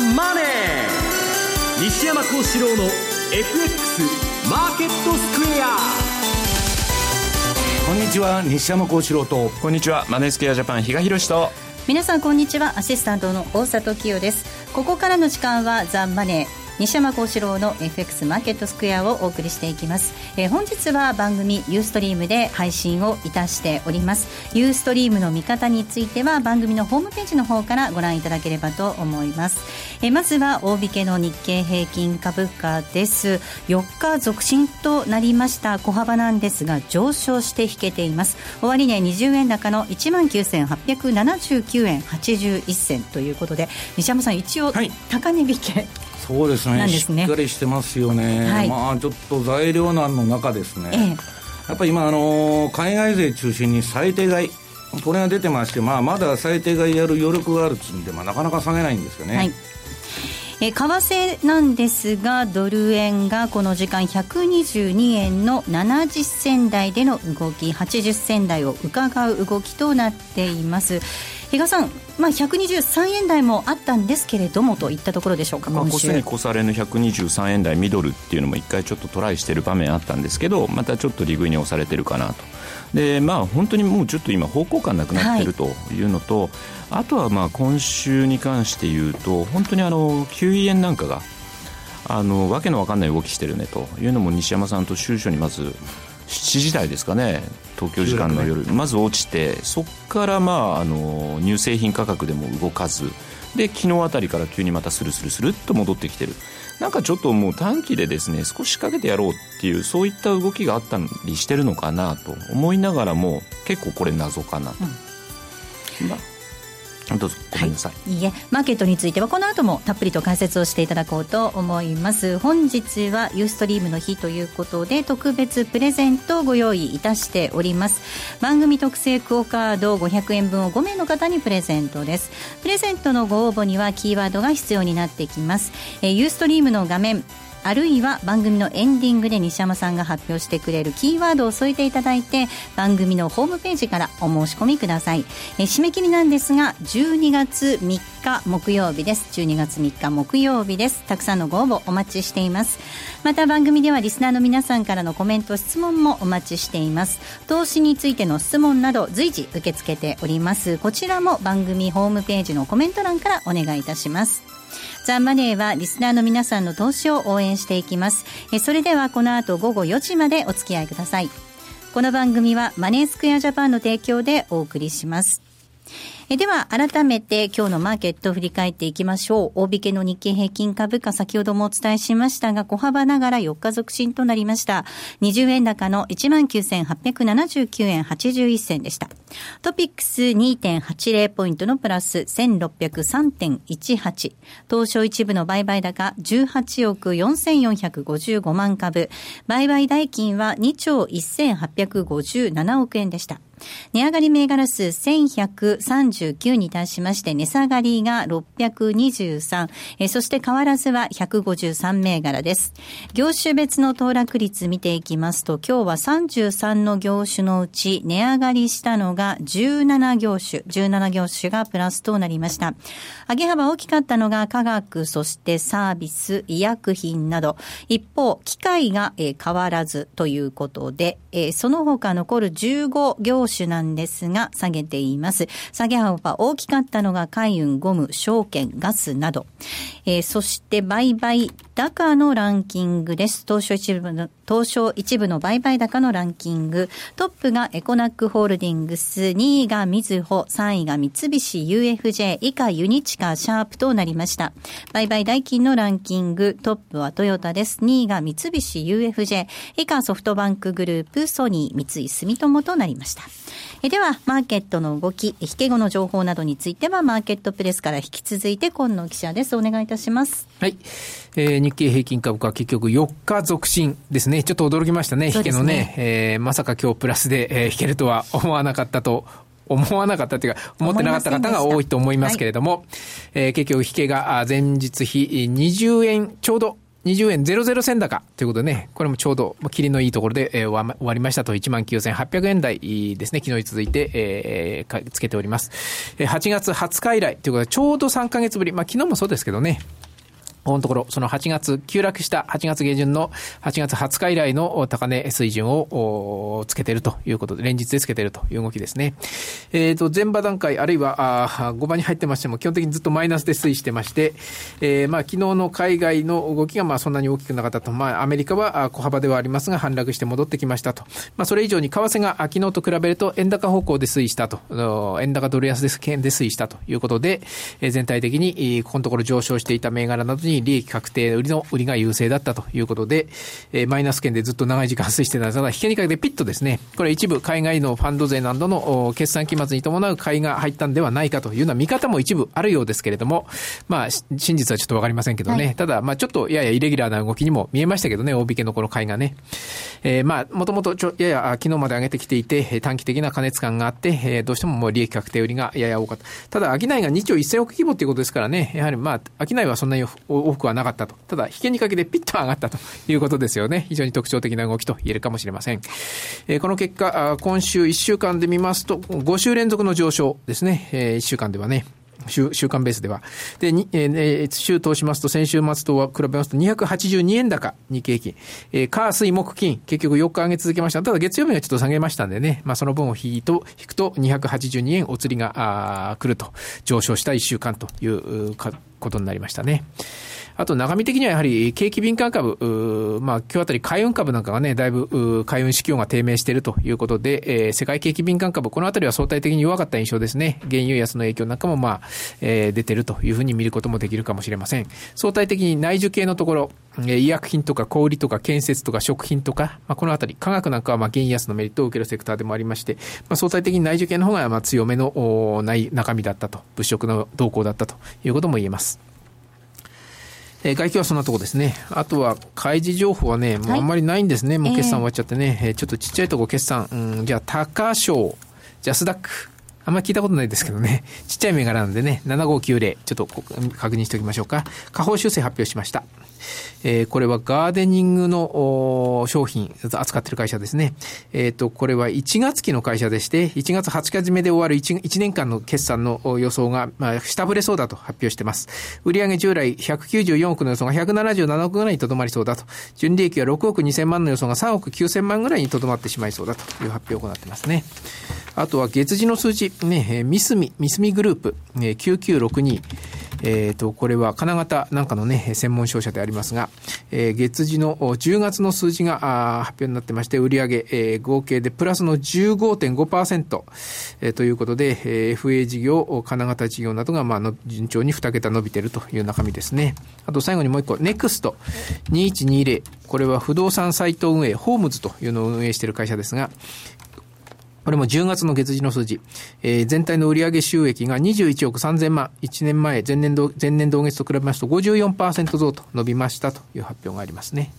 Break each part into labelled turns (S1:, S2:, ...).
S1: ザ・マネー」西山幸四郎の FX マーケットスクエア
S2: こんにちは西山幸四郎と。
S3: こんにちはマネースクエアジャパン比嘉宏と。
S4: 皆さんこんにちは。アシスタントの大里清です。ここからの時間はザ・マネー西山幸四郎の FX マーケットスクエアをお送りしていきます、えー、本日は番組ユーストリームで配信をいたしております。ユーストリームの見方については番組のホームページの方からご覧いただければと思います、えー、まずは大引けの日経平均株価です。4日続伸となりました。小幅なんですが上昇して引けています。終値20円高の1万9879円81銭ということで西山さん一応高値引け、はい
S2: そうですね、ね、しっかりしてますよね、はい、まあちょっと材料難の中ですね、ええ、やっぱり今、あのー、海外勢中心に最低買い、これが出てまして、まあ、まだ最低買いやる余力があるっつうんで、まあ、なかなか下げないんですよね。はい。
S4: え為替なんですがドル円がこの時間122円の70銭台での動き80銭台を伺う動きとなっています比嘉さん、まあ、123円台もあったんですけれどもといったところでしょうか、
S3: まあ、越すに越されぬ123円台ミドルっていうのも一回ちょっとトライしてる場面あったんですけどまたちょっと利食いに押されてるかなと。でまあ本当にもうちょっと今方向感なくなってるというのと、はい、あとはまあ今週に関して言うと本当にあの9円なんかがあのわけのわかんない動きしてるねというのも西山さんと収書にまず7時台ですかね。東京時間の夜、まず落ちてそこからまああの乳製品価格でも動かずで昨日あたりから急にまたスルスルスルっと戻ってきてる。なんかちょっともう短期でですね少しかけてやろうっていうそういった動きがあったりしてるのかなと思いながらも結構これ謎かなと、うん。まあどうぞごめんなさい、
S4: はい、いいえマーケットについてはこの後もたっぷりと解説をしていただこうと思います。本日はユーストリームの日ということで特別プレゼントをご用意いたしております。番組特製クオカード500円分を5名の方にプレゼントです。プレゼントのご応募にはキーワードが必要になってきます。えユーストリームの画面あるいは番組のエンディングで西山さんが発表してくれるキーワードを添えていただいて番組のホームページからお申し込みください。え締め切りなんですが12月3日木曜日です。12月3日木曜日です。たくさんのご応募お待ちしています。また番組ではリスナーの皆さんからのコメント質問もお待ちしています。投資についての質問など随時受け付けております。こちらも番組ホームページのコメント欄からお願いいたします。ザ・マネーはリスナーの皆さんの投資を応援していきます。えそれではこの後午後4時までお付き合いください。この番組はマネースクエアジャパンの提供でお送りします。えでは、改めて今日のマーケットを振り返っていきましょう。大引けの日経平均株価、先ほどもお伝えしましたが、小幅ながら4日続伸となりました。20円高の19,879円81銭でした。トピックス2.80ポイントのプラス1603.18。東証一部の売買高18億4455万株。売買代金は2兆1857億円でした。値上がり銘柄数1139に対しまして、値下がりが623、えそして変わらずは153銘柄です。業種別の騰落率見ていきますと、今日は33の業種のうち値上がりしたのが17業種、17業種がプラスとなりました。上げ幅大きかったのが科学、そしてサービス、医薬品など、一方、機械が、え変わらずということで、えその他残る15業種なんですが、下げています。下げ幅大きかったのが海運、ゴム、証券、ガスなど。えー、そして売買高のランキングです。東証一部の、東証一部の売買高のランキング。トップがエコナックホールディングス、2位がみずほ、3位が三菱 UFJ、以下ユニチカ、シャープとなりました。売買代金のランキング、トップはトヨタです。2位が三菱 UFJ、以下ソフトバンクグループ、ソニー、三井住友となりました。えでは、マーケットの動き、引け後の情報などについては、マーケットプレスから引き続いて、今野記者です。お願いいたします。
S5: はい。えー、日経平均株価結局4日続伸ですね。ちょっと驚きましたね、引けのね。ねえー、まさか今日プラスで、えー、引けるとは思わなかったと思わなかったというか、思ってなかった方が多いと思いますけれども、はい、えー、結局引けが前日比20円ちょうど20円00銭高。ということでね、これもちょうど、まあ、切りのいいところで、えー、終わりましたと、19,800円台ですね、昨日に続いて、えー、つけております。8月20日以来ということで、ちょうど3ヶ月ぶり、まあ昨日もそうですけどね、このところ、その8月、急落した8月下旬の8月20日以来の高値水準をつけているということで、連日でつけているという動きですね。えっ、ー、と、前場段階、あるいはあ5場に入ってましても、基本的にずっとマイナスで推移してまして、えー、まあ、昨日の海外の動きがまあそんなに大きくなかったと。まあ、アメリカは小幅ではありますが、反落して戻ってきましたと。まあ、それ以上に為替が昨日と比べると円高方向で推移したと。円高ドル安で推移したということで、全体的にここのところ上昇していた銘柄などに利益確定売りの売りが優勢だったということで、えー、マイナス圏でずっと長い時間推移してたんですが、引けにかけてピッとですね、これ一部海外のファンド税などの決算期末に伴う買いが入ったんではないかというような見方も一部あるようですけれども、まあ、真実はちょっとわかりませんけどね、はい、ただ、まあちょっとややイレギュラーな動きにも見えましたけどね、大引けのこの買いがね。えー、まあ、もともとちょ、やや昨日まで上げてきていて、短期的な加熱感があって、えー、どうしてももう利益確定売りがやや多かった。ただ、商いが2兆1000億規模ということですからね、やはりまあ、商いはそんなに多くはなかったと。ただ、引けにかけてピッと上がったということですよね。非常に特徴的な動きと言えるかもしれません。えー、この結果、今週1週間で見ますと、5週連続の上昇ですね。えー、1週間ではね。週週間ベースでは。で、にえー、週通しますと、先週末とは比べますと、282円高、日経平均。えー、火、水、木、金、結局4日上げ続けました。ただ月曜日はちょっと下げましたんでね、まあその分を引くと、引くと282円お釣りが、あ来ると、上昇した1週間というかことになりましたね。あと、長見的にはやはり景気敏感株、まあ、今日あたり海運株なんかがね、だいぶ海運指標が低迷しているということで、えー、世界景気敏感株、このあたりは相対的に弱かった印象ですね。原油安の影響なんかも、まあ、えー、出てるというふうに見ることもできるかもしれません。相対的に内需系のところ、医薬品とか小売とか建設とか食品とか、まあ、このあたり、科学なんかはま原油安のメリットを受けるセクターでもありまして、まあ、相対的に内需系の方がま強めのない中身だったと、物色の動向だったということも言えます。えー、外況はそんなとこですね。あとは、開示情報はね、もうあんまりないんですね。はい、もう決算終わっちゃってね。えー、ちょっとちっちゃいとこ決算。うん、じゃあ、高賞、ジャスダック。あんまり聞いたことないですけどね。ちっちゃい銘柄なんでね、7590。ちょっと確認しておきましょうか。下方修正発表しました。えー、これはガーデニングの商品扱ってる会社ですね。えっ、ー、と、これは1月期の会社でして、1月8日目で終わる 1, 1年間の決算の予想が、まあ、下振れそうだと発表しています。売上従来194億の予想が177億ぐらいにとどまりそうだと。純利益は6億2000万の予想が3億9000万ぐらいにとどまってしまいそうだという発表を行ってますね。あとは月次の数字、ね、ミスミ、ミスミグループ、9962。えっ、ー、と、これは金型なんかのね、専門商社でありますが、えー、月次の10月の数字が発表になってまして、売上、えー、合計でプラスの15.5%、えー、ということで、えー、FA 事業、金型事業などが、まあの、順調に2桁伸びているという中身ですね。あと最後にもう一個、NEXT2120。これは不動産サイト運営、ホームズというのを運営している会社ですが、これも10月の月次の数字、えー、全体の売上収益が21億3000万、1年前、前年度、前年同月と比べますと54%増と伸びましたという発表がありますね。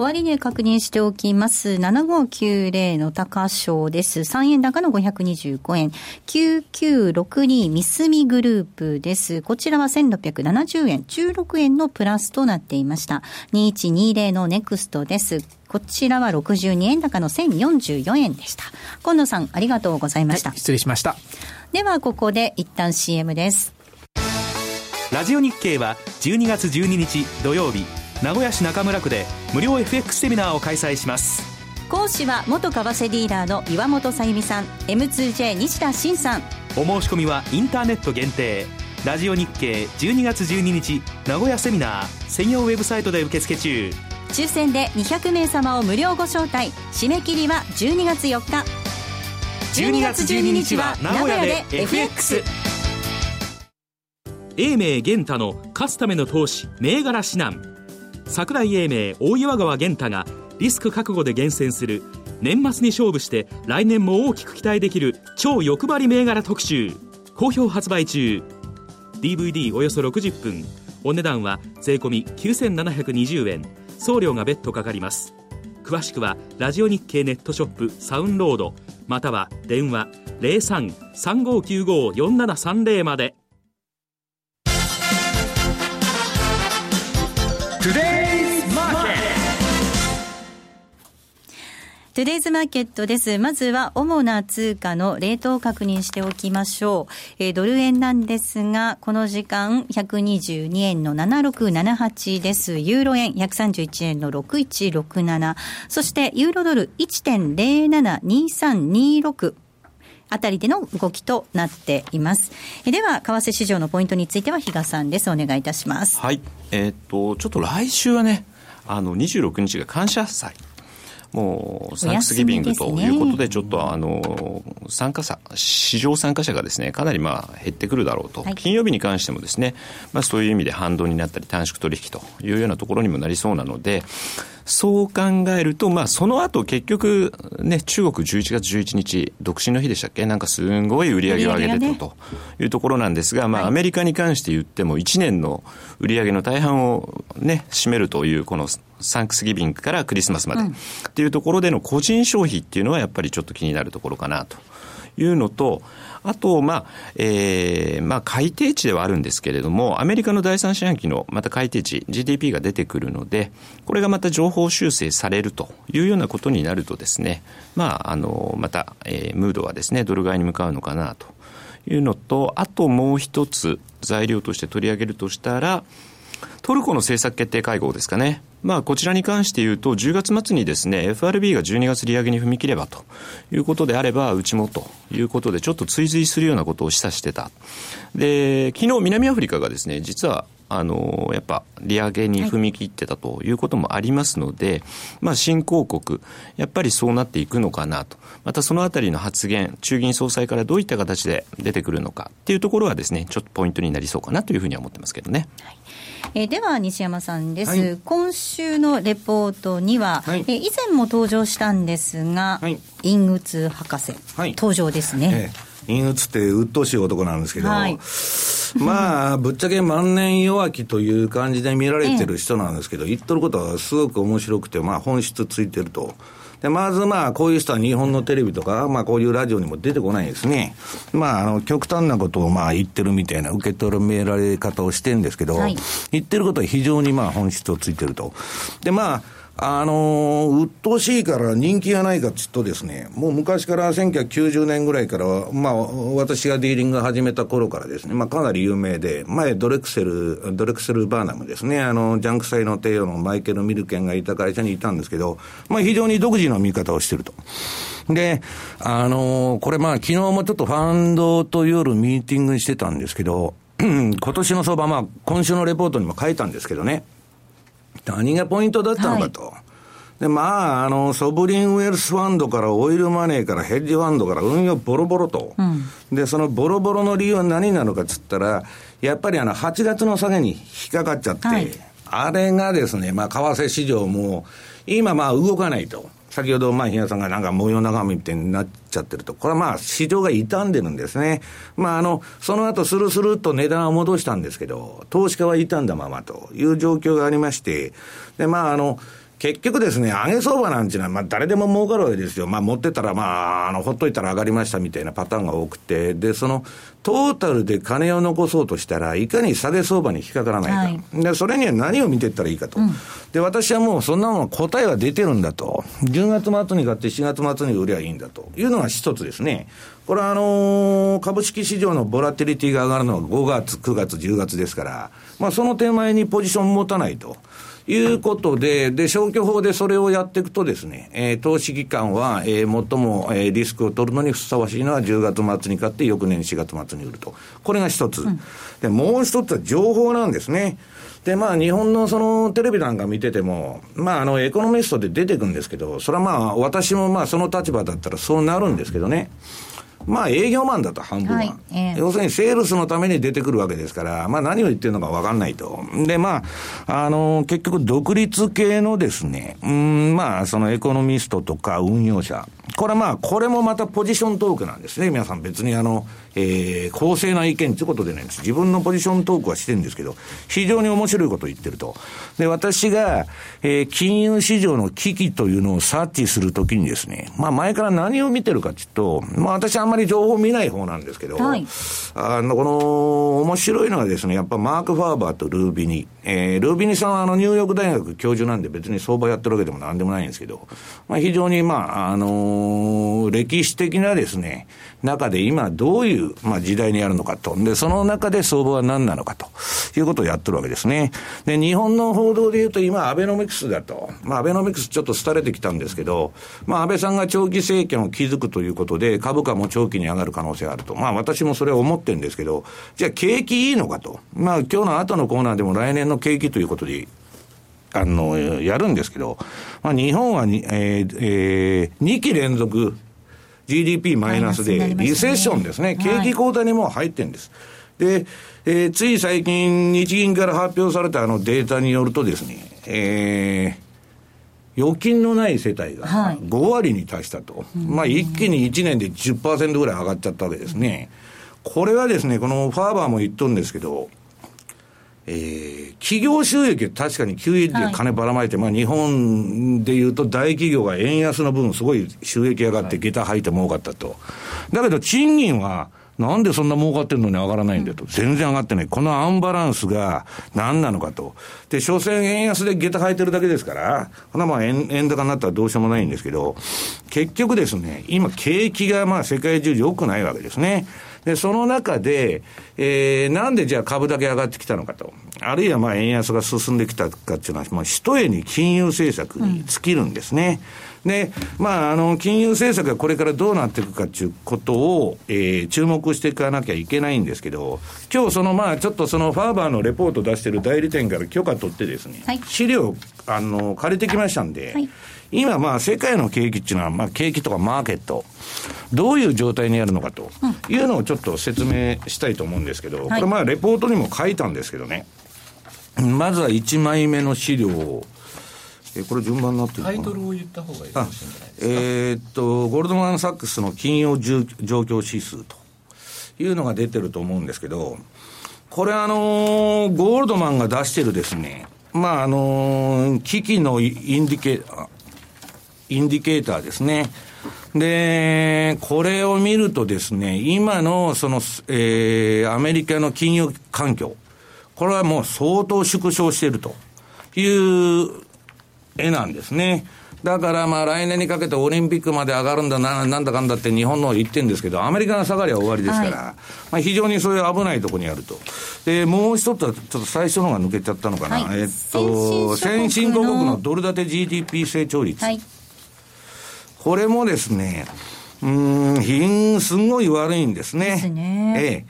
S4: 終値確認しておきます。7590の高賞です。3円高の525円。9962ミスミグループです。こちらは1670円。16円のプラスとなっていました。2120のネクストです。こちらは62円高の1044円でした。今野さん、ありがとうございました。はい、
S5: 失礼しました。
S4: では、ここで一旦 CM です。
S1: ラジオ日経は12月12日土曜日名古屋市中村区で無料 FX セミナーを開催します。
S4: 講師は元為替ディーラーの岩本さゆみさん。M2J 西田真さん。
S1: お申し込みはインターネット限定。ラジオ日経12月12日名古屋セミナー。専用ウェブサイトで受付中。
S4: 抽選で200名様を無料ご招待。締め切りは12月4日。
S1: 12月12日は名古屋で FX 英明玄太の勝つための投資銘柄指南櫻井英明大岩川源太がリスク覚悟で厳選する年末に勝負して来年も大きく期待できる超欲張り銘柄特集。好評発売中。DVD およそ60分お値段は税込9720円。送料が別途かかります。詳しくはラジオ日経ネットショップサウンロード。または電話03-3595-4730まで。Today
S4: トゥデイズマーケットです。まずは主な通貨のレートを確認しておきましょう。えー、ドル円なんですが、この時間122円の7678です。ユーロ円131円の6167。そしてユーロドル1.072326。あたりでの動きとなっています。では、為替市場のポイントについては、比嘉さんです。お願いいたします。
S3: はい。えー、っと、ちょっと来週はね、あの、26日が感謝祭。もうサンクスギビングということで、ちょっとあの参加者、市場参加者がですねかなりまあ減ってくるだろうと、はい、金曜日に関してもですね、まあ、そういう意味で反動になったり、短縮取引というようなところにもなりそうなので、そう考えると、まあ、その後結局、ね、中国11月11日、独身の日でしたっけ？なんかすごい売り上げを上げてたというところなんですが、まあ、アメリカに関して言っても、1年の売り上げの大半をね、占めるという、このサンクスギビングからクリスマスまで、っていうところでの個人消費っていうのはやっぱりちょっと気になるところかなというのと、あと、まあ、えー、まあ、改定値ではあるんですけれども、アメリカの第三四半期のまた改定値、GDP が出てくるので、これがまた情報修正されるというようなことになるとですね、まあ、あの、また、えー、ムードはですね、ドル買いに向かうのかなというのと、あともう一つ材料として取り上げるとしたら、トルコの政策決定会合ですかね。まあ、こちらに関して言うと、10月末にですね、FRB が12月利上げに踏み切ればということであれば、うちもということで、ちょっと追随するようなことを示唆してた。で、昨日南アフリカがですね、実はあの、やっぱ利上げに踏み切ってたということもありますので、はい、まあ新興国、やっぱりそうなっていくのかなと。またそのあたりの発言、中銀総裁からどういった形で出てくるのかっていうところはですね、ちょっとポイントになりそうかなというふうには思ってますけどね。はい
S4: えー、では西山さんです、はい、今週のレポートには、はい、えー、以前も登場したんですが、はい、イングツ博士、はい、登場ですね。
S6: えー、イングツって鬱陶しい男なんですけど、はい、まあ、ぶっちゃけ万年弱気という感じで見られてる人なんですけど、言っとることはすごく面白くて、まあ本質ついてると。で、まずまあ、こういう人は日本のテレビとか、まあこういうラジオにも出てこないですね。まあ、あの、極端なことをまあ言ってるみたいな受け止められ方をしてるんですけど、はい、言ってることは非常にまあ本質をついてると。で、まあ、あのー、鬱陶しいから人気がないかっつうとですね、もう昔から1990年ぐらいから、まあ、私がディーリング始めた頃からですね、まあ、かなり有名で、前、ドレクセル、ドレクセル・バーナムですね、あの、ジャンク債の帝王のマイケル・ミルケンがいた会社にいたんですけど、まあ、非常に独自の見方をしてると。で、あのー、これまあ、昨日もちょっとファンドと夜ミーティングしてたんですけど、今年の相場、まあ、今週のレポートにも書いたんですけどね、何がポイントだったのかと。はいで、まあ、あの、ソブリンウェルスファンドからオイルマネーからヘッジファンドから運用ボロボロと。うん、で、そのボロボロの理由は何なのかっつったら、やっぱりあの、8月の下げに引っかかっちゃって、はい、あれがですね、まあ、為替市場も、今まあ動かないと。先ほど、まあ、日野さんがなんか模様長みたいになっちゃってると。これはまあ、市場が傷んでるんですね。まあ、あの、その後、スルスルっと値段を戻したんですけど、投資家は傷んだままという状況がありまして、で、まあ、あの、結局ですね、上げ相場なんていうのは、まあ、誰でも儲かるわけですよ。まあ、持ってたら、まあ、あの、ほっといたら上がりましたみたいなパターンが多くて、で、その、トータルで金を残そうとしたらいかに下げ相場に引っかからないか。はい、で、それには何を見ていったらいいかと。うん、で、私はもうそんなもの答えは出てるんだと。10月末に買って4月末に売りゃいいんだというのが一つですね。これはあのー、株式市場のボラティリティが上がるのは5月、9月、10月ですから、まあ、その手前にポジション持たないと。いうことで、で、消去法でそれをやっていくとですね、えー、投資機関は、えー、最も、えー、リスクを取るのにふさわしいのは10月末に買って翌年4月末に売ると。これが一つ。うん、で、もう一つは情報なんですね。で、まあ、日本のそのテレビなんか見てても、まあ、あの、エコノミストで出てくるんですけど、それはまあ、私もまあ、その立場だったらそうなるんですけどね。まあ営業マンだと半分は、はいえー、要するにセールスのために出てくるわけですから、まあ何を言ってるのか分かんないと。で、まあ、あの、結局独立系のですね、うん、まあそのエコノミストとか運用者、これまあ、これもまたポジショントークなんですね。皆さん別にあの、えー、公正な意見ってことでないんです。自分のポジショントークはしてるんですけど、非常に面白いことを言ってると。で、私が、えー、金融市場の危機というのを察知するときにですね、まあ前から何を見てるかっていうと、まあ私あんんまり情報見ない方なんですけど、はい、あの、この、面白いのはですね、やっぱマーク・ファーバーとルービニ。えー、ルービニさんはあの、ニューヨーク大学教授なんで別に相場やってるわけでもなんでもないんですけど、まあ非常にまあ、あのー、歴史的なですね、中で今どういう、まあ、時代にあるのかと。で、その中で相場は何なのかということをやってるわけですね。で、日本の報道で言うと今、アベノミクスだと。まあ、アベノミクスちょっと廃れてきたんですけど、まあ、安倍さんが長期政権を築くということで、株価も長期に上がる可能性があると。まあ、私もそれは思ってるんですけど、じゃあ景気いいのかと。まあ、今日の後のコーナーでも来年の景気ということであの、やるんですけど、まあ、日本はに、えーえー、2期連続 GDP マイナスで、リセッションですね。景気後退にもう入ってるんです。で、えー、つい最近、日銀から発表されたあのデータによるとですね、えー、預金のない世帯が5割に達したと。はい、まあ一気に1年で10%ぐらい上がっちゃったわけですね。これはですね、このファーバーも言っとるんですけど、えー、企業収益は確かに QE で金ばらまいて、はい、まあ日本でいうと大企業が円安の分すごい収益上がって下駄吐いて儲かったと。だけど賃金はなんでそんな儲かってるのに上がらないんだと。全然上がってない。このアンバランスが何なのかと。で、所詮円安で下駄履いてるだけですから、こんなまあ円円高になったらどうしようもないんですけど、結局ですね、今景気がまあ世界中良くないわけですね。で、その中で、えー、なんでじゃあ株だけ上がってきたのかと。あるいはまあ円安が進んできたかっていうのは、まあ、一重に金融政策に尽きるんですね。うん、で、まあ、あの、金融政策がこれからどうなっていくかっていうことを、えー、注目していかなきゃいけないんですけど、今日そのまあ、ちょっとそのファーバーのレポート出してる代理店から許可取ってですね、はい、資料、あの、借りてきましたんで、はい今まあ世界の景気っていうのは、まあ景気とかマーケット、どういう状態にあるのかというのをちょっと説明したいと思うんですけど、これまあレポートにも書いたんですけどね、まずは1枚目の資料を、えこれ順番になってる
S3: タイトルを言った方がいいかもしれないですか？
S6: えー、っと、ゴールドマン・サックスの金融状況指数というのが出てると思うんですけど、これあのー、ゴールドマンが出してるですね、まああのー、危機のインディケインディケーターですね。で、これを見るとですね、今のその、えー、アメリカの金融環境、これはもう相当縮小しているという絵なんですね。だからまあ来年にかけてオリンピックまで上がるんだな、なんだかんだって日本の言ってるんですけど、アメリカが下がりは終わりですから、はい、まあ非常にそういう危ないところにあると。で、もう一つはちょっと最初のが抜けちゃったのかな。はい、えっと、先進国のドル建て GDP 成長率。はいこれもですね、うん、品、すごい悪いんですね。ですね。え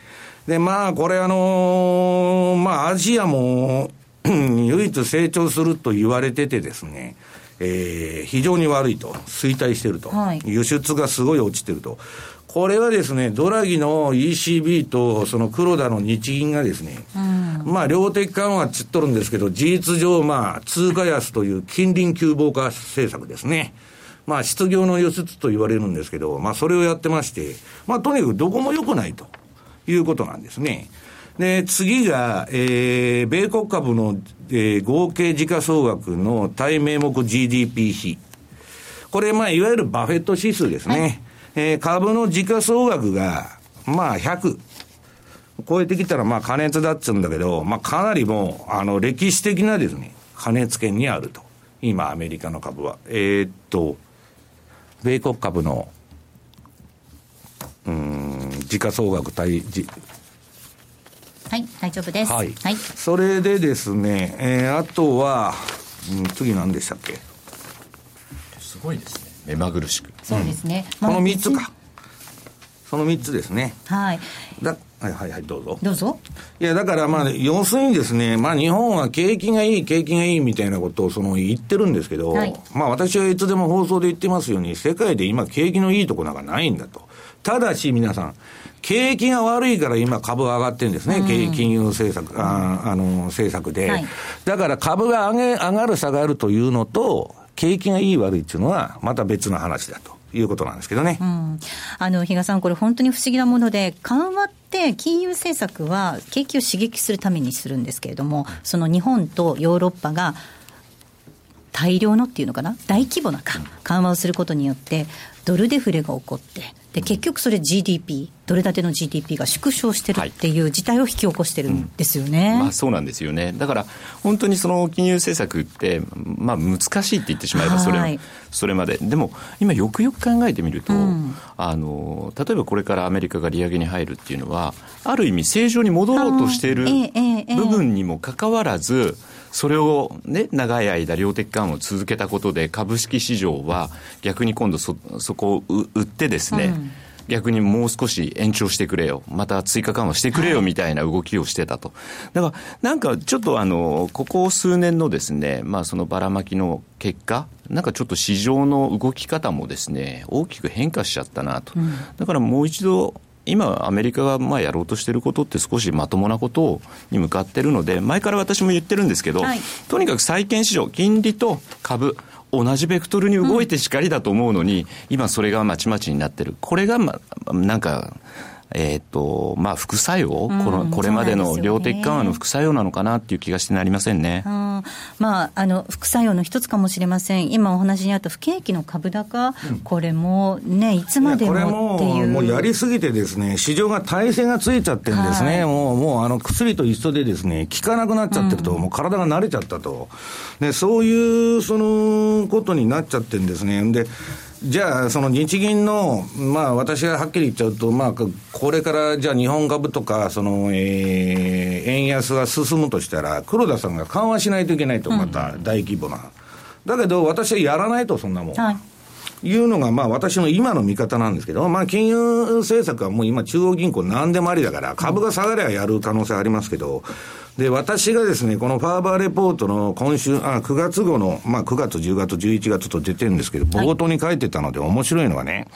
S6: え。で、まあ、これあのー、まあ、アジアも、唯一成長すると言われててですね、えー、非常に悪いと、衰退してると、はい、輸出がすごい落ちてると。これはですね、ドラギの ECB とその黒田の日銀がですね、うん、まあ量的緩和っつっとるんですけど、事実上まあ通貨安という近隣急防化政策ですね。まあ、失業の輸出と言われるんですけど、まあ、それをやってまして、まあ、とにかくどこも良くないということなんですね。で、次が、えー、米国株の、えー、合計時価総額の対名目 GDP 比。これ、まあ、いわゆるバフェット指数ですね。はい、えー、株の時価総額が、まあ、100。超えてきたら、まあ、加熱だっつうんだけど、まあ、かなりもう、あの、歴史的なですね、加熱圏にあると。今、アメリカの株は。えー、っと、米国株の、うん、時価総額対、じ
S4: はい、大丈夫です。はい。はい、
S6: それでですね、えー、あとは、うん、次何でしたっけ？
S3: すごいですね。目まぐるしく。
S4: そうですね。
S6: うん、この3つか。その3つですね。
S4: はい。
S6: だはいはいはい、どうぞ。
S4: どうぞ。
S6: いや、だからまあ、要するにですね、まあ日本は景気がいい、景気がいいみたいなことをその言ってるんですけど、はい、まあ私はいつでも放送で言ってますように、世界で今景気のいいとこなんかないんだと。ただし皆さん、景気が悪いから今株が上がってるんですね、うん、金融政策、ああの、政策で。はい、だから株が上げ、上がる下がるというのと、景気がいい悪いっていうのはまた別の話だと。いうことなんですけどね。うん、
S4: あの、比嘉さん、これ本当に不思議なもので、緩和って金融政策は景気を刺激するためにするんですけれども、その日本とヨーロッパが大量のっていうのかな、大規模な緩和をすることによって、ドルデフレが起こって、で結局それ GDP ドル建ての GDP が縮小してるっていう事態を引き起こしてるんですよね、
S3: はいうん、まあ、そうなんですよね。だから本当にその金融政策って、まあ、難しいって言ってしまえばそれ,、はい、それまで。でも今よくよく考えてみると、うん、あの例えばこれからアメリカが利上げに入るっていうのはある意味正常に戻ろうとしている部分にもかかわらず、それをね、長い間量的緩和を続けたことで株式市場は逆に今度そ、そこを売ってですね、うん逆にもう少し延長してくれよ、また追加緩和してくれよみたいな動きをしてたと。だから、なんかちょっとあの、ここ数年のですね、まあそのばらまきの結果、なんかちょっと市場の動き方もですね、大きく変化しちゃったなと。だからもう一度、今、アメリカがまあやろうとしていることって少しまともなことに向かってるので、前から私も言ってるんですけど、はい、とにかく債券市場、金利と株、同じベクトルに動いてしかりだと思うのに、うん、今それがまちまちになってる。これがま、なんか、えっ、ー、と、まあ、副作用、うん、このこれまでの量的緩和の副作用なのかなっていう気がしてなりませんね。
S4: うん、まあ、あの、副作用の一つかもしれません。今お話にあった不景気の株高、うん、これもね、いつまでもっていう。
S6: もうやりすぎてですね、市場が体制がついちゃってるんですね。はい、もう、もうあの薬と一緒でですね、効かなくなっちゃってると、もう体が慣れちゃったと。で、そういう、その、ことになっちゃってるんですね。で、じゃあ、その日銀の、まあ、私ははっきり言っちゃうと、まあ、これからじゃあ日本株とか、その、えー、円安が進むとしたら、黒田さんが緩和しないといけないと、また大規模な。うん、だけど、私はやらないと、そんなもん。はいいうのが、まあ、私の今の見方なんですけど、まあ、金融政策はもう今、中央銀行何でもありだから、株が下がればやる可能性ありますけど、で、私がですね、このファーバーレポートの今週、あ、9月号の、まあ9月、10月、11月と出てるんですけど、冒頭に書いてたので面白いのはね、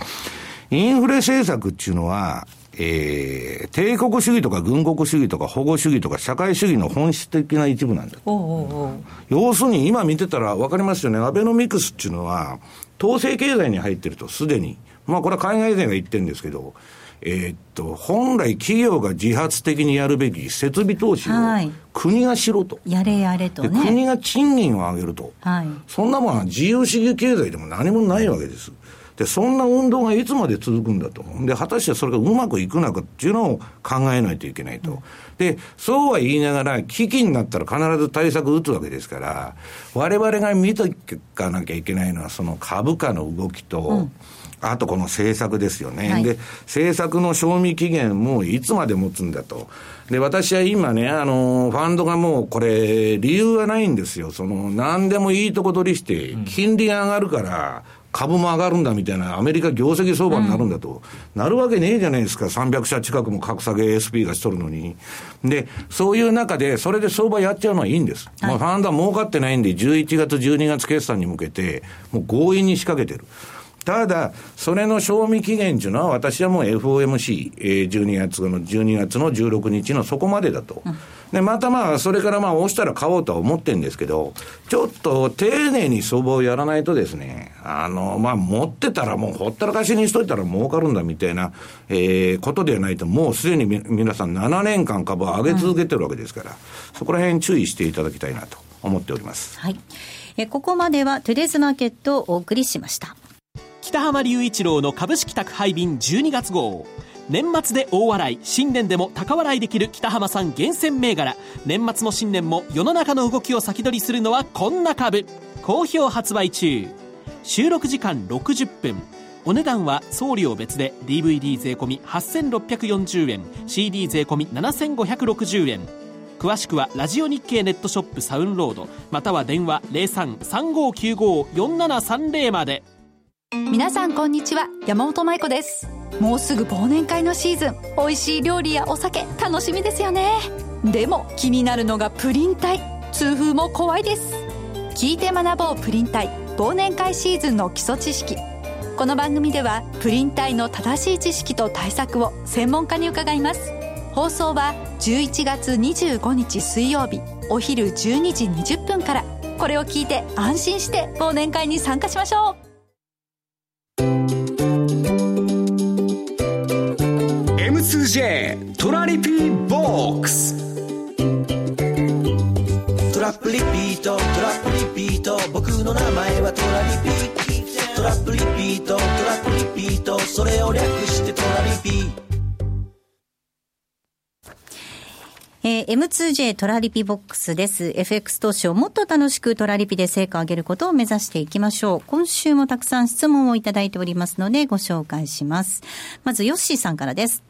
S6: インフレ政策っていうのは、えー、帝国主義とか軍国主義とか保護主義とか社会主義の本質的な一部なんだ。おうおうおう要するに今見てたら分かりますよね。アベノミクスっていうのは、統制経済に入ってると、すでに。まあこれは海外勢が言ってるんですけど、えー、っと、本来企業が自発的にやるべき設備投資を国がしろと。
S4: やれやれと、ね、
S6: 国が賃金を上げると。はい、そんなものは自由主義経済でも何もないわけです。で、そんな運動がいつまで続くんだと。で、果たしてそれがうまくいくのかっていうのを考えないといけないと。で、そうは言いながら、危機になったら必ず対策打つわけですから、我々が見とかなきゃいけないのは、その株価の動きと、うんあとこの政策ですよね。はい、で、政策の賞味期限もいつまで持つんだと。で、私は今ね、あの、ファンドがもうこれ、理由はないんですよ。その、何でもいいとこ取りして、金利が上がるから、株も上がるんだみたいな、アメリカ業績相場になるんだと、うん、なるわけねえじゃないですか、300社近くも格下げ ASP がしとるのに。で、そういう中で、それで相場やっちゃうのはいいんです。はい、まあ、ファンドは儲かってないんで、11月、12月決算に向けて、もう強引に仕掛けてる。ただ、それの賞味期限というのは、私はもう FOMC、えー、12月の、12月の16日のそこまでだと。うんで、またまあ、それからまあ、押したら買おうとは思ってるんですけど、ちょっと丁寧に相場をやらないとですね、あの、まあ、持ってたらもうほったらかしにしといたら儲かるんだみたいな、えー、ことではないと、もうすでに皆さん7年間株を上げ続けてるわけですから、うん、そこら辺注意していただきたいなと思っております。
S4: はい。えここまではトゥデズマーケットをお送りしました。
S1: 北浜隆一郎の株式宅配便12月号。年末で大笑い新年でも高笑いできる北浜さん厳選銘柄。年末の新年も世の中の動きを先取りするのはこんな株。好評発売中。収録時間60分。お値段は送料別で DVD 税込8640円。CD 税込7560円。詳しくはラジオ日経ネットショップサウンロード。または電話0335954730まで。
S7: 皆さんこんにちは。山本舞子です。もうすぐ忘年会のシーズン。美味しい料理やお酒楽しみですよね。でも気になるのがプリン体。痛風も怖いです。聞いて学ぼうプリン体。忘年会シーズンの基礎知識。この番組ではプリン体の正しい知識と対策を専門家に伺います。放送は11月25日水曜日。お昼12時20分から。これを聞いて安心して忘年会に参加しましょう。
S8: M2J トラリピーボックストラップリピートトラップリピート僕の名前はトラリピトラップリピートトラップリピート
S9: それを略してトラリピ
S4: えー、M2J トラリピボックスです。FX 投資をもっと楽しくトラリピで成果を上げることを目指していきましょう。今週もたくさん質問をいただいておりますのでご紹介します。まず、ヨッシーさんからです。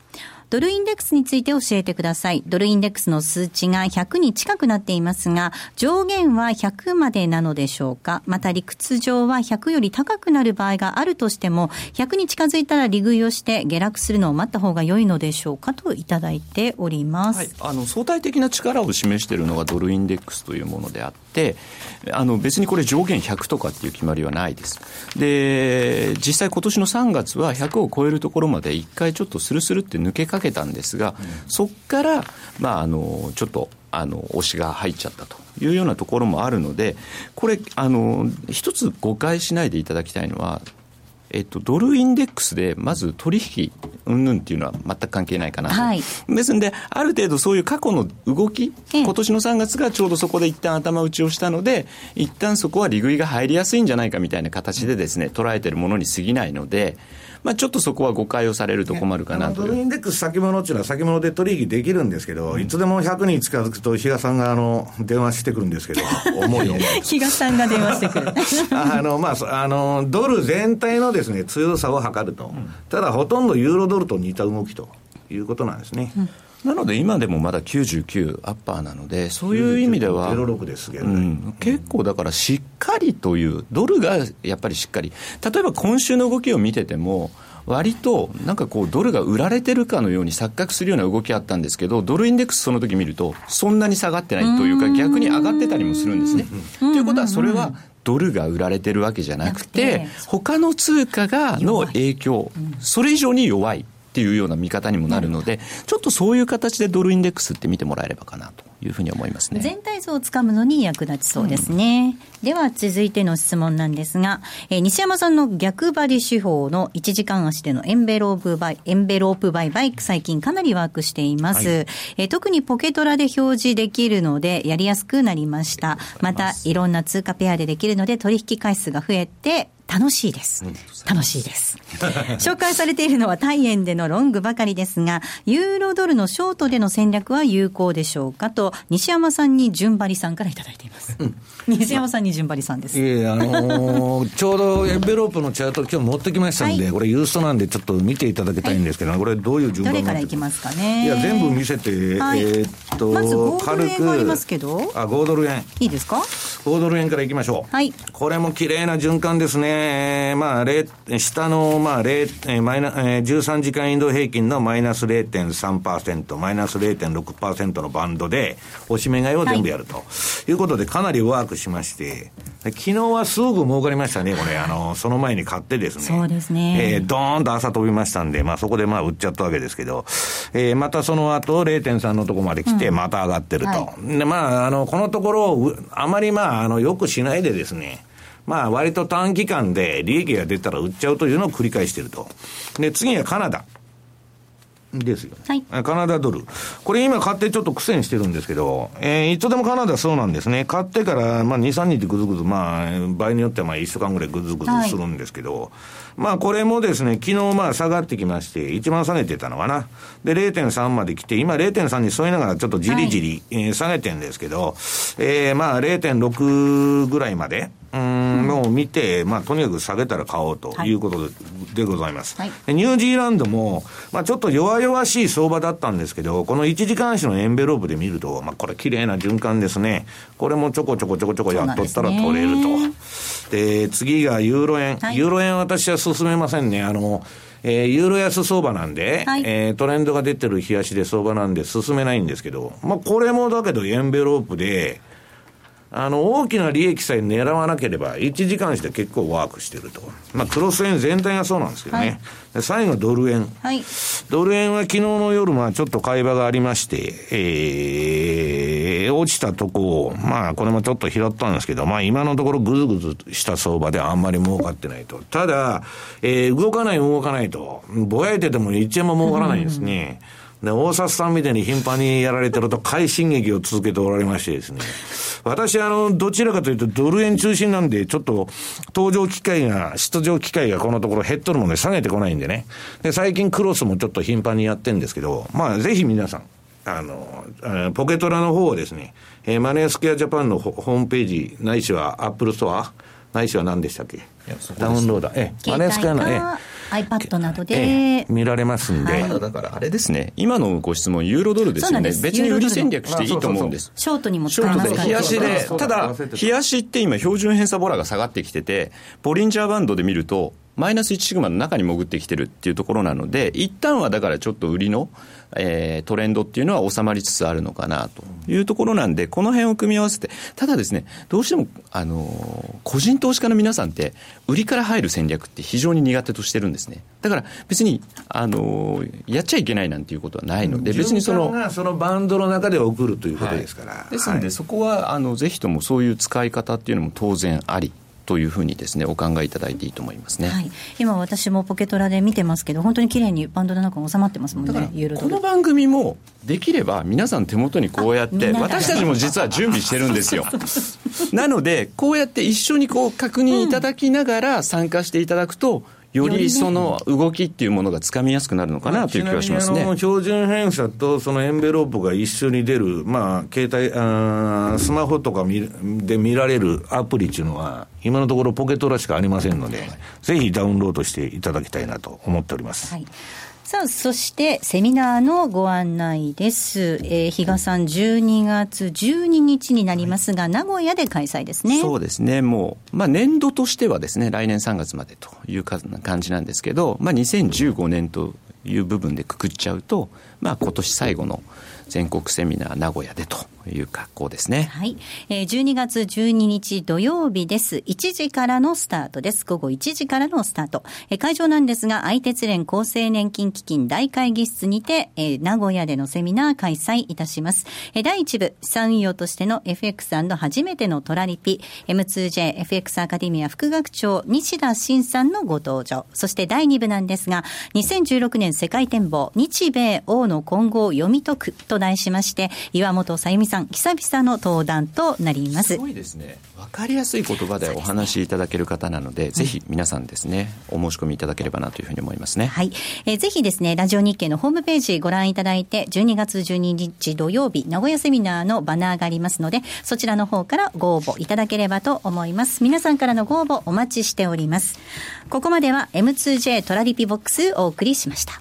S4: ドルインデックスについて教えてください。ドルインデックスの数値が100に近くなっていますが、上限は100までなのでしょうか？また理屈上は100より高くなる場合があるとしても、100に近づいたら利食いをして下落するのを待った方が良いのでしょうか？といただいております。はい、
S3: あの相対的な力を示しているのがドルインデックスというものであって、あの別にこれ上限100とかっていう決まりはないです。で、実際今年の3月は100を超えるところまで一回ちょっとスルスルって抜けかけたんですが、うん、そこから、まあ、あのちょっとあの押しが入っちゃったというようなところもあるので、これ、あの一つ誤解しないでいただきたいのは、えっと、ドルインデックスでまず取引うんぬんっていうのは全く関係ないかなと、はい、ですので、ある程度そういう過去の動き、今年の3月がちょうどそこで一旦頭打ちをしたので、一旦そこは利食いが入りやすいんじゃないかみたいな形でですね、捉えてるものに過ぎないので、まあ、ちょっとそこは誤解をされると困るかなと、
S6: ドルインデックス先物っていうのは先物で取引できるんですけど、うん、いつでも100に近づくと、比嘉さんがあの電話してくるんですけど、思い思い。
S4: 比嘉さんが電話してくる。
S6: あの、まあ、あの、ドル全体のですね、強さを測ると。ただ、ほとんどユーロドルと似た動きということなんですね。うん
S3: なので今でもまだ99アッパーなので、そういう意味では、
S6: 06です
S3: うん、結構だからしっかりという、ドルがやっぱりしっかり、例えば今週の動きを見てても、割となんかこうドルが売られてるかのように錯覚するような動きあったんですけどドルインデックスその時見るとそんなに下がってないというか逆に上がってたりもするんですね。ということはそれはドルが売られてるわけじゃなくて他の通貨がの影響。それ以上に弱い。っていうような見方にもなるので、ちょっとそういう形でドルインデックスって見てもらえればかなというふうに思いますね。
S4: 全体像をつかむのに役立ちそうですね。うん、では続いての質問なんですが、えー、西山さんの逆張り手法の1時間足でのエンベロープバイ、エンベロープ売買、最近かなりワークしています。はい、えー、特にポケトラで表示できるのでやりやすくなりました。また、いろんな通貨ペアでできるので取引回数が増えて、楽しいです。楽しいです。紹介されているのは大円でのロングばかりですが、ユーロドルのショートでの戦略は有効でしょうかと、西山さんに順張りさんからいただいています。うん、西山さんに順張りさんです。
S6: いえ、あのー、ちょうどエンベロープのチャート今日持ってきましたんで、はい、これユーストなんでちょっと見ていただきたいんですけど、はい、これどういう順番
S4: どれからいきますかね？
S6: いや、全部見せて、はい、えー、っと、
S4: まず5ドル円がありますけど。
S6: あ、5ドル円。
S4: いいですか
S6: ?5 ドル円からいきましょう。はい。これも綺麗な循環ですね。まあ、下の、まあ、0、マイナ、えー、13時間移動平均のマイナス0.3%、マイナス0.6%のバンドで、押し目買いを全部やると、はい、いうことで、かなりワークしまして、昨日はすぐ儲かりましたね、これ、あの、その前に買ってですね。
S4: そうですね。
S6: えー、ドーンと朝飛びましたんで、まあそこでまあ売っちゃったわけですけど、えー、またその後0.3のとこまで来て、また上がってると。うんはい、で、まあ、あの、このところを、あまりまあ、あの、よくしないでですね、まあ割と短期間で利益が出たら売っちゃうというのを繰り返していると。で、次はカナダ。ですよ、ね、はい、カナダドル。これ今買ってちょっと苦戦してるんですけど、えー、いつでもカナダそうなんですね。買ってから、まあ2、3日ぐずぐず、まあ、場合によってはまあ1週間ぐらいぐずぐずするんですけど、はい、まあこれもですね、昨日まあ下がってきまして、一番下げてたのかな。で、0.3まで来て、今0.3に添いながらちょっとじりじり、下げてるんですけど、えー、まあ0.6ぐらいまで、うんのを見て、まあ、とにかく下げたら買おうということで,、でございます、はい、ニュージーランドも、まあ、ちょっと弱々しい相場だったんですけど、この1時間足のエンベロープで見ると、まあ、これ綺麗な循環ですね。これもちょこちょこちょこちょこやっとったら取れると。で、ね、次がユーロ円、はい、ユーロ円私は進めませんね。あの、えー、ユーロ安相場なんで、はい、えー、トレンドが出てる冷やしで相場なんで進めないんですけど、まあ、これもだけどエンベロープで、あの、大きな利益さえ狙わなければ、1時間して結構ワークしてると。まあ、クロス円全体がそうなんですけどね。はい、最後、ドル円。はい、ドル円は昨日の夜、まあ、ちょっと会話がありまして、えー、落ちたとこを、まあ、これもちょっと拾ったんですけど、まあ、今のところぐずぐずした相場であんまり儲かってないと。ただ、えー、動かない動かないと、ぼやいてても1円も儲からないんですね。で、大札さんみたいに頻繁にやられてると、快進撃を続けておられましてですね。私、あの、どちらかというと、ドル円中心なんで、ちょっと、登場機会が、出場機会がこのところ減っとるもんで、下げてこないんでね。で、最近クロスもちょっと頻繁にやってるんですけど、まあ、ぜひ皆さん、あの、ポケトラの方をですね、えー、マネースクエアジャパンのホームページ、ないしは Apple Store、ないしは何でしたっけ？ダウンロード。
S4: ええ、マネースクエアの、ええ。iPad などで、え
S6: え、見られますんで、はい、
S3: だからあれですね、今のご質問、ユーロドルですよね、別に売り戦略していいと思うんです。
S4: ショートにも使えます
S3: から、冷やしで、ただ、冷やしって今、標準偏差ボラが下がってきてて、ボリンジャーバンドで見ると、マイナス1シグマの中に潜ってきてるっていうところなので、一旦はだからちょっと売りの、えー、トレンドっていうのは収まりつつあるのかなというところなんで、この辺を組み合わせて、ただですね、どうしても、あのー、個人投資家の皆さんって、売りから入る戦略って非常に苦手としてるんですね。だから別に、あのー、やっちゃいけないなんていうことはないので、別にその。
S6: そのバンドの中で送るということですから。はい、
S3: ですので、そこは、あの、ぜひともそういう使い方っていうのも当然あり。というふうにですねお考えいただいていいと思いますね、はい、
S4: 今私もポケトラで見てますけど本当に綺麗にバンドの中に収まってますもんね
S3: この番組もできれば皆さん手元にこうやって私たちも実は準備してるんですよ。なのでこうやって一緒にこう確認いただきながら参加していただくと、よりその動きっていうものがつかみやすくなるのかなという気がしますね。
S6: 標準偏差とそのエンベロープが一緒に出る、まあ、携帯、あスマホとかで見られるアプリっていうのは、今のところポケットらしかありませんので、ぜひダウンロードしていただきたいなと思っております。はい
S4: さあ、そしてセミナーのご案内です。えー、比嘉さん、12月12日になりますが、はい、名古屋で開催ですね。
S3: そうですね。もう、まあ、年度としてはですね、来年3月までという感じなんですけど、まあ、2015年という部分でくくっちゃうと、まあ、今年最後の全国セミナー名古屋でという格好ですね。
S4: はい。えー、12月12日土曜日です。1時からのスタートです。午後1時からのスタート。えー、会場なんですが、愛鉄連厚生年金基金大会議室にて、えー、名古屋でのセミナー開催いたします。えー、第1部、資産運用としての FX& 初めてのトラリピ、M2J FX アカデミア副学長、西田慎さんのご登場。そして第2部なんですが、2016年世界展望、日米欧の今後を読み解くと題しまして、岩本さゆみさん、久々の登壇となります。
S3: すごいですね。わかりやすい言葉でお話しいただける方なので、でね、ぜひ皆さんですね、お申し込みいただければなというふうに思いますね。
S4: はい。えー、ぜひですね、ラジオ日経のホームページご覧いただいて、12月12日土曜日、名古屋セミナーのバナーがありますので、そちらの方からご応募いただければと思います。皆さんからのご応募お待ちしております。ここまでは M2J トラリピボックスお送りしました。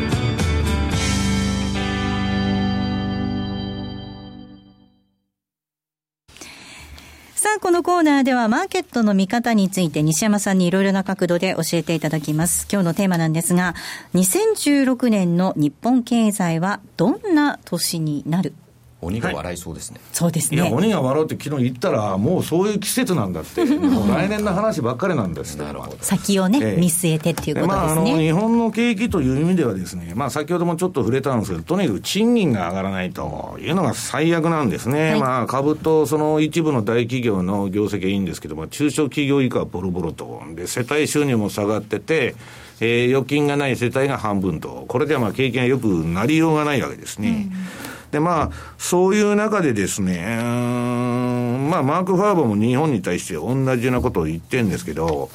S4: さあ、このコーナーではマーケットの見方について西山さんにいろいろな角度で教えていただきます。今日のテーマなんですが、2016年の日本経済はどんな年になる？
S3: 鬼が笑いそうですね、はい、
S4: そうですね。
S6: いや鬼が笑うって昨日言ったらもうそういう季節なんだって。もう来年の話ばっかりなんです
S4: なるほど。先をね、え見据えてっていうことですね、まあ、あの
S6: 日本の景気という意味ではですね、まあ、先ほどもちょっと触れたんですけどとにかく賃金が上がらないというのが最悪なんですね、はい、まあ、株とその一部の大企業の業績はいいんですけども中小企業以下はボロボロと。で世帯収入も下がっててえー、預金がない世帯が半分と、これではまあ経験がよくなりようがないわけですね。うんで、まあ、そういう中でですね、まあ、マーク・ファーバーも日本に対して同じようなことを言ってるんですけど、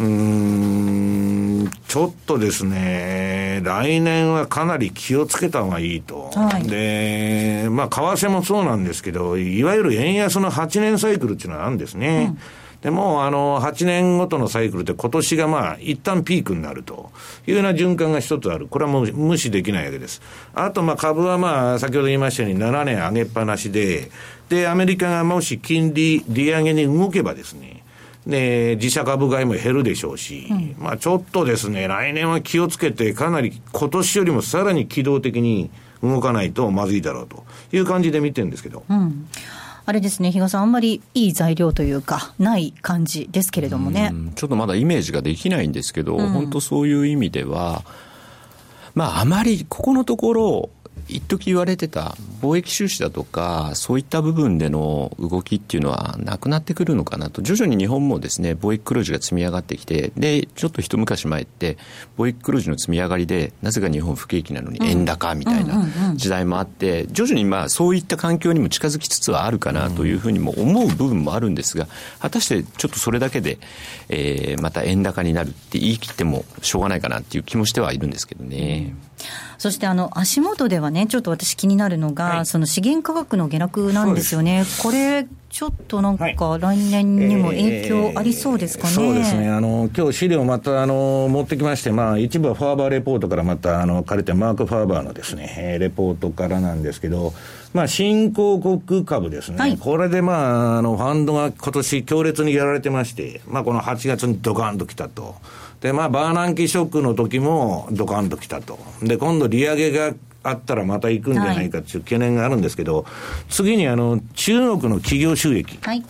S6: うん、ちょっとですね、来年はかなり気をつけた方がいいと。はい、で、まあ、為替もそうなんですけど、いわゆる円安の8年サイクルっていうのはあるんですね。うんでも、あの、8年ごとのサイクルって今年がまあ、一旦ピークになるというような循環が一つある。これはもう無視できないわけです。あと、まあ、株はまあ、先ほど言いましたように7年上げっぱなしで、で、アメリカがもし金利、利上げに動けばですね、で、自社株買いも減るでしょうし、うん、まあちょっとですね、来年は気をつけて、かなり今年よりもさらに機動的に動かないとまずいだろうという感じで見てるんですけど。うん
S4: あれですね、比嘉さん、あんまりいい材料というか、ない感じですけれどもね。
S3: ちょっとまだイメージができないんですけど、うん、本当そういう意味では、まあ、あまりここのところ、一時言われてた貿易収支だとか、そういった部分での動きっていうのはなくなってくるのかなと、徐々に日本もですね、貿易黒字が積み上がってきて、で、ちょっと一昔前って、貿易黒字の積み上がりで、なぜか日本不景気なのに円高みたいな時代もあって、徐々にまあそういった環境にも近づきつつはあるかなというふうにも思う部分もあるんですが、果たしてちょっとそれだけで、えー、また円高になるって言い切ってもしょうがないかなっていう気もしてはいるんですけどね。
S4: そしてあの足元ではね、ちょっと私気になるのが、はい、その資源価格の下落なんですよね。これちょっとなんか、来年にも影響ありそうですかね、
S6: えー、そうですね、あの今日資料またあの持ってきまして、まあ、一部はファーバーレポートからまたあの借りて、マーク・ファーバーのですね、レポートからなんですけど、まあ、新興国株ですね、はい、これで、まあ、あのファンドが今年強烈にやられてまして、まあ、この8月にドカンときたと。で、まあ、バーナンキショックの時もドカンときたと。で、今度利上げがあったらまた行くんじゃないかっていう懸念があるんですけど、はい、次にあの、中国の企業収益。はい。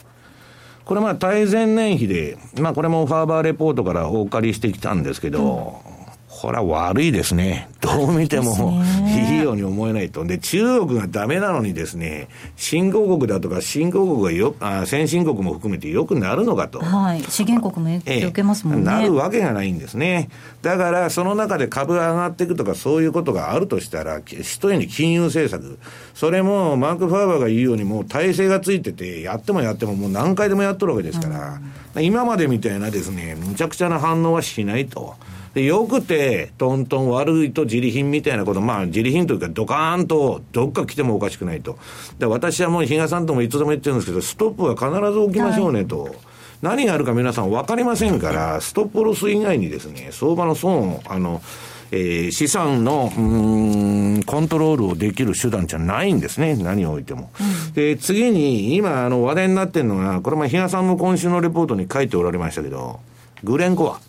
S6: これまあ対前年比で、まあこれもファーバーレポートからお借りしてきたんですけど、うんこれは悪いですね。どう見てもいいように思えないと。で、中国がダメなのにですね、新興国だとか新興国がよ、あ先進国も含めてよくなるのかと。
S4: はい。資源国も影響受けますもんね、
S6: なるわけがないんですね。だから、その中で株が上がっていくとかそういうことがあるとしたら、一重に金融政策。それも、マーク・ファーバーが言うようにもう体制がついてて、やってもやってももう何回でもやっとるわけですから、うん、今までみたいなですね、むちゃくちゃな反応はしないと。でよくて、トントン悪いと自利品みたいなこと、まあ、自利品というか、ドカーンとどっか来てもおかしくないと。で、私はもう比嘉さんともいつでも言ってるんですけど、ストップは必ず置きましょうねと。はい何があるか皆さん分かりませんから、ストップロス以外にですね、相場の損あの、えー、資産の、うん、コントロールをできる手段じゃないんですね。何を置いても。うん、で、次に、今、あの、話題になってるのが、これも比嘉さんも今週のレポートに書いておられましたけど、グレンコア。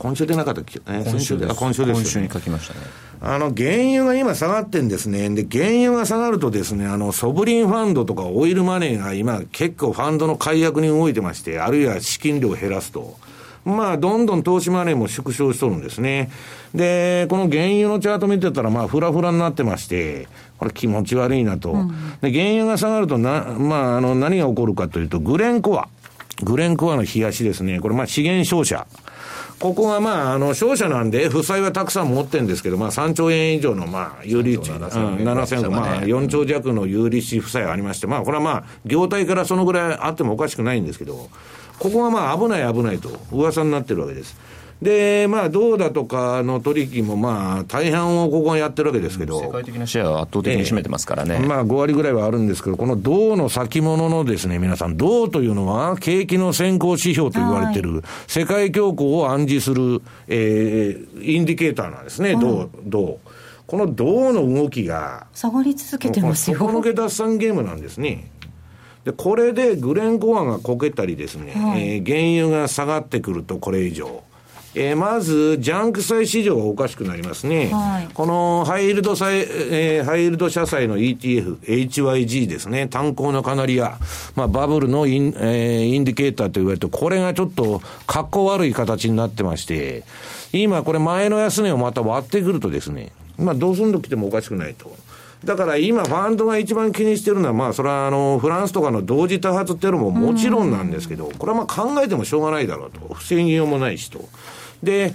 S6: 今週でなかったっけ、
S3: え今週で今週で？す、ね、今週に書きましたね。
S6: あの、原油が今下がってんですね。で、原油が下がるとですね、あの、ソブリンファンドとかオイルマネーが今結構ファンドの解約に動いてまして、あるいは資金量を減らすと。まあ、どんどん投資マネーも縮小しとるんですね。で、この原油のチャート見てたら、まあ、ふらふらになってまして、これ気持ち悪いなと。うん、で、原油が下がるとな、まあ、あの、何が起こるかというと、グレンコア。グレンコアの冷やしですね。これ、まあ、資源商社。ここがまあ、あの、商社なんで、負債はたくさん持ってるんですけど、まあ、3兆円以上の、まあ、有利値、7000億、まあ、4兆弱の有利子負債ありまして、まあ、これはまあ、業態からそのぐらいあってもおかしくないんですけど、ここがまあ、危ない危ないと、噂になってるわけです。で、まあ、銅だとかの取引も、まあ、大半をここがやってるわけですけど、
S3: 世界的なシェアは圧倒的に占めてますからね。
S6: えー、まあ、5割ぐらいはあるんですけど、この銅の先物のですね、皆さん、銅というのは、景気の先行指標と言われてる、世界恐慌を暗示する、えー、インディケーターなんですね、銅、銅。この銅の動きが、
S4: 下がり続けてますよ。
S6: 底抜け脱線ゲームなんですね。で、これでグレンコアがこけたりですね、はい、えー、原油が下がってくると、これ以上。えー、まず、ジャンク債市場がおかしくなりますね。はい、このハイイールド債、えー、ハイイールド社債の ETF、HYG ですね。炭鉱のカナリア。まあ、バブルのイン,、えー、インディケーターと言われて、これがちょっと格好悪い形になってまして、今これ前の安値をまた割ってくるとですね、まあ、どうすんと来てもおかしくないと。だから今、ファンドが一番気にしてるのは、まあ、それはあの、フランスとかの同時多発テロももちろんなんですけど、これはまあ考えてもしょうがないだろうと。防ぎようもないしと。で、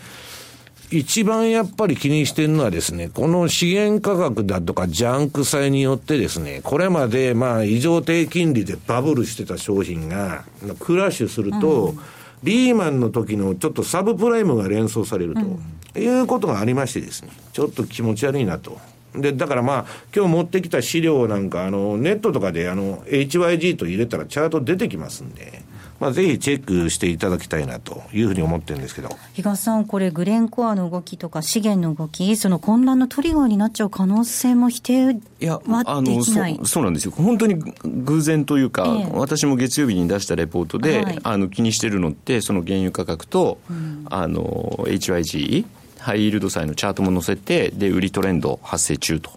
S6: 一番やっぱり気にしてるのはですね、この資源価格だとかジャンク債によってですね、これまでまあ異常低金利でバブルしてた商品がクラッシュすると、うん、リーマンの時のちょっとサブプライムが連想されると、うん、いうことがありましてですね、ちょっと気持ち悪いなと。で、だからまあ、今日持ってきた資料なんか、あの、ネットとかであの、HYG と入れたらチャート出てきますんで、まあ、ぜひチェックしていただきたいなというふうに思ってるんですけど。
S4: 比嘉さん、これ、グレンコアの動きとか資源の動き、その混乱のトリガーになっちゃう可能性も否定はできない。
S3: そうなんですよ、本当に偶然というか、ええ、私も月曜日に出したレポートで、はい、あの気にしてるのって、その原油価格と、うん、あの HYG。ハイイールド債のチャートも載せて、で、売りトレンド発生中と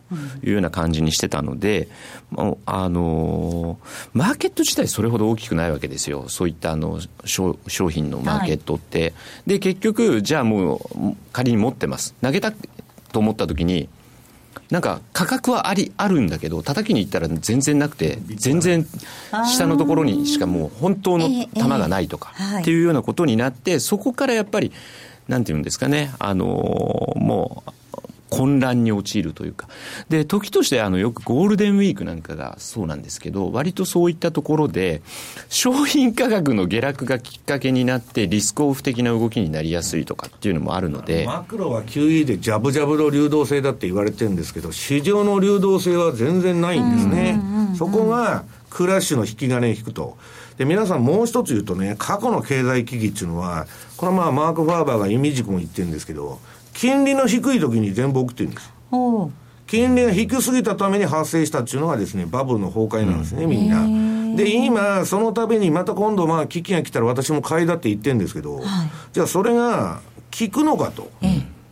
S3: いうような感じにしてたので、うん、あの、マーケット自体それほど大きくないわけですよ。そういったあの、商品のマーケットって。はい、で、結局、じゃあもう、仮に持ってます。投げたと思った時に、なんか価格はありあるんだけど、叩きに行ったら全然なくて、全然下のところにしかもう本当の玉がないとか、っていうようなことになって、そこからやっぱりなんていうんですかね、あのもう、混乱に陥るというか。で、時としてあのよくゴールデンウィークなんかがそうなんですけど、割とそういったところで、商品価格の下落がきっかけになって、リスクオフ的な動きになりやすいとかっていうのもあるので。
S6: マクロは QE でジャブジャブの流動性だって言われてるんですけど、市場の流動性は全然ないんですね。そこがクラッシュの引き金引くと。で、皆さんもう一つ言うとね、過去の経済危機っていうのは、これはまあマーク・ファーバーが意味軸も言ってるんですけど、金利の低い時に全部起きてるんです。金利が低すぎたために発生したっていうのがですね、バブルの崩壊なんですね、みんな。で、今、そのためにまた今度まあ危機が来たら私も買いだって言ってるんですけど、はい、じゃあそれが効くのかと。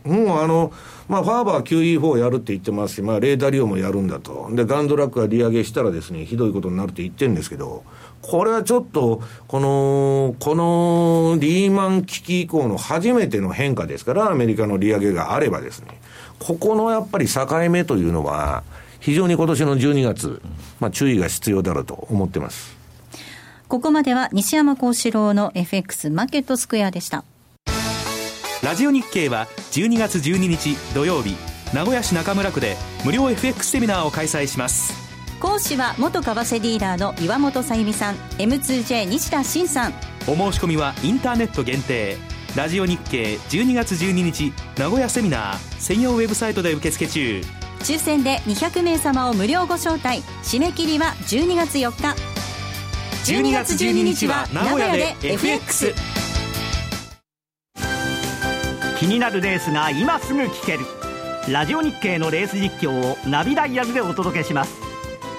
S6: もうあの、まあ、ファーバー QE4 やるって言ってますし、まあ、レーダーリオもやるんだと。で、ガンドラックが利上げしたらですね、ひどいことになるって言ってるんですけど、これはちょっと、この、このリーマン危機以降の初めての変化ですから、アメリカの利上げがあればですね、ここのやっぱり境目というのは、非常に今年の12月、まあ、注意が必要だろうと思ってます。
S4: ここまでは西山幸四郎の FX マーケットスクエアでした。
S1: ラジオ日経は12月12日土曜日、名古屋市中村区で無料 FX セミナーを開催します。
S4: 講師は元為替ディーラーの岩本さゆみさん。M2J 西田真さん。
S1: お申し込みはインターネット限定。ラジオ日経12月12日。名古屋セミナー専用ウェブサイトで受付中。
S4: 抽選で200名様を無料ご招待。締め切りは12月4日。
S1: 12月12日は名古屋で FX
S10: 気になるレースが今すぐ聞ける。ラジオ日経のレース実況をナビダイヤルでお届けします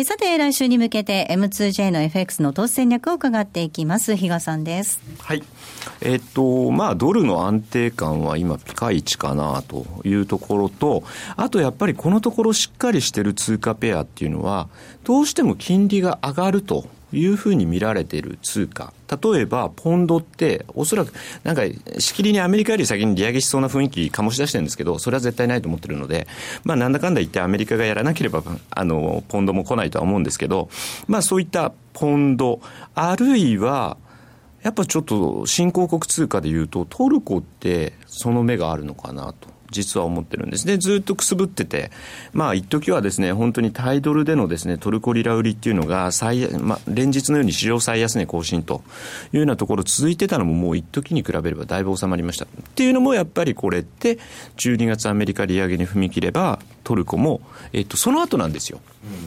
S4: えさて、来週に向けて M2J の FX の投資戦略を伺っていきます。比嘉さんです。
S3: はい。えっと、まあ、ドルの安定感は今、ピカイチかなというところと、あとやっぱりこのところしっかりしてる通貨ペアっていうのは、どうしても金利が上がるというふうに見られている通貨。例えば、ポンドって、おそらく、なんか、しきりにアメリカより先に利上げしそうな雰囲気醸し出してるんですけど、それは絶対ないと思ってるので、まあ、なんだかんだ言ってアメリカがやらなければ、あの、ポンドも来ないとは思うんですけど、まあ、そういったポンド、あるいは、やっぱちょっと新興国通貨でいうと、トルコってその目があるのかなと。実は思ってるんですね。ずっとくすぶってて、まあ、一時はですね、本当にタイドルでのですね、トルコリラ売りっていうのが最、まあ、連日のように史上最安値更新というようなところ続いてたのももう一時に比べればだいぶ収まりました。っていうのもやっぱりこれって、12月アメリカ利上げに踏み切れば、トルコも、えっと、その後なんですよ。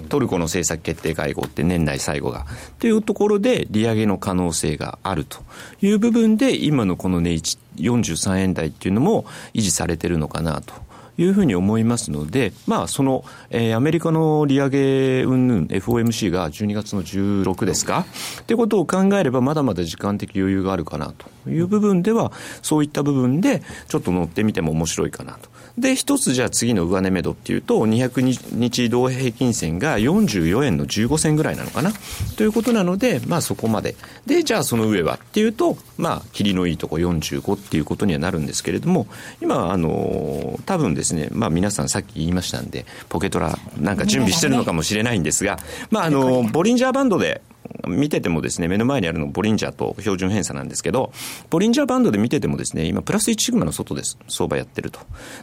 S3: トルコの政策決定会合って年内最後が。というところで利上げの可能性があるという部分で、今のこの値位置43円台っていうのも維持されてるのかなと。いうふうに思いますので、まあ、その、えー、アメリカの利上げ云々 FOMC が12月の16ですか？ってことを考えれば、まだまだ時間的余裕があるかなという部分では、そういった部分で、ちょっと乗ってみても面白いかなと。で、一つじゃあ次の上値目処っていうと、200日移動平均線が44円の15銭ぐらいなのかな？ということなので、まあそこまで。で、じゃあその上はっていうと、まあ、霧のいいとこ45っていうことにはなるんですけれども、今、あの、多分ですね、まあ皆さんさっき言いましたんで、ポケトラなんか準備してるのかもしれないんですが、まああの、ボリンジャーバンドで見ててもですね、目の前にあるのボリンジャーと標準偏差なんですけど、ボリンジャーバンドで見ててもですね、今プラス1シグマの外です。相場やってると。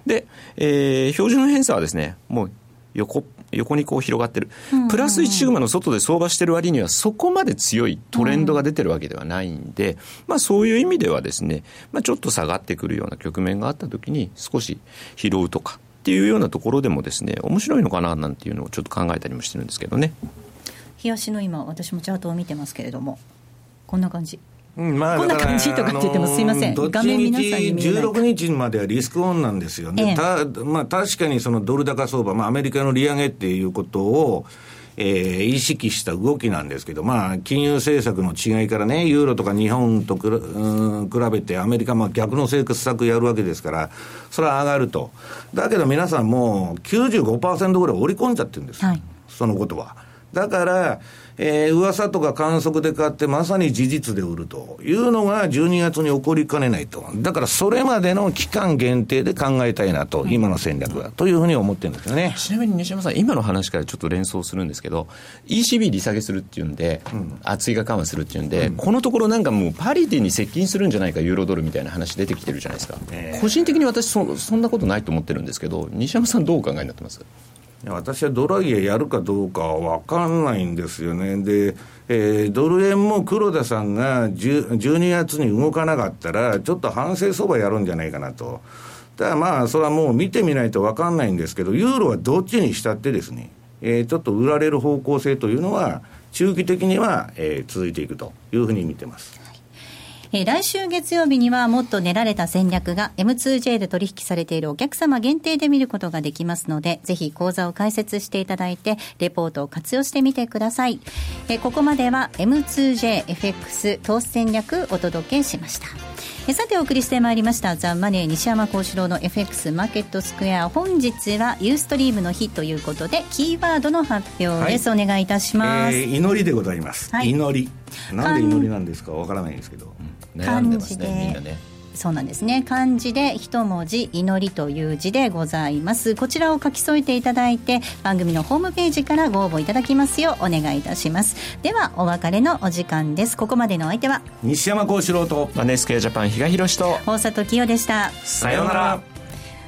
S3: で、えー、標準偏差はですね、もう横、横にこう広がってる。プラス1シグマの外で相場してる割にはそこまで強いトレンドが出てるわけではないんで、まあそういう意味ではですね、まあちょっと下がってくるような局面があった時に少し拾うとかっていうようなところでもですね、面白いのかななんていうのをちょっと考えたりもしてるんですけどね。
S4: 冷やしの今私もチャートを見てますけれども。こんな感じ。
S6: うんま
S4: あ、こんな感じとかって言ってもすいません、
S6: 画面皆さんに見16日まではリスクオンなんですよね、ええ、たまあ、確かにそのドル高相場、まあ、アメリカの利上げっていうことを、えー、意識した動きなんですけど、まあ、金融政策の違いからね、ユーロとか日本とくら、うん、比べて、アメリカ、まあ、逆の政策やるわけですから、それは上がると。だけど皆さんもう95%ぐらい織り込んじゃってるんです、はい、そのことは。だから、えー、噂とか観測で買って、まさに事実で売るというのが12月に起こりかねないと。だからそれまでの期間限定で考えたいなと、今の戦略は、というふうに思ってるんですよね。
S3: ちなみに西山さん、今の話からちょっと連想するんですけど、ECB 利下げするっていうんで、うん、追加緩和するっていうんで、うん、このところなんかもうパリティに接近するんじゃないか、ユーロドルみたいな話出てきてるじゃないですか。えー、個人的に私そ、そんなことないと思ってるんですけど、西山さんどうお考えになってます？
S6: 私はドラギやるかどうかは分かんないんですよね。で、えー、ドル円も黒田さんが12月に動かなかったら、ちょっと反省相場やるんじゃないかなと。ただまあ、それはもう見てみないと分かんないんですけど、ユーロはどっちにしたってですね、えー、ちょっと売られる方向性というのは、中期的には、えー、続いていくというふうに見てます。
S4: えー、来週月曜日にはもっと練られた戦略が M2J で取引されているお客様限定で見ることができますので、ぜひ講座を開設していただいて、レポートを活用してみてください。えー、ここまでは M2JFX 投資戦略お届けしました。えさてお送りしてまいりましたザ・マネー西山幸四郎の FX マーケットスクエア。本日はユーストリームの日ということでキーワードの発表です、はい、お願いいたします、え
S6: ー、祈りでございます、はい、祈り。なんで祈りなんですかわからないんですけど、
S3: うん、悩んでますねみんなね。
S4: そうなんですね。漢字で一文字祈りという字でございます。こちらを書き添えていただいて番組のホームページからご応募いただきますようお願いいたします。ではお別れのお時間です。ここまでのお相手は
S6: 西山幸四郎と
S3: マネースクエアジャパン比嘉宏と
S4: 大里清でした。
S3: さようなら。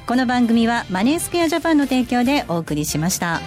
S4: この番組はマネースクエアジャパンの提供でお送りしました。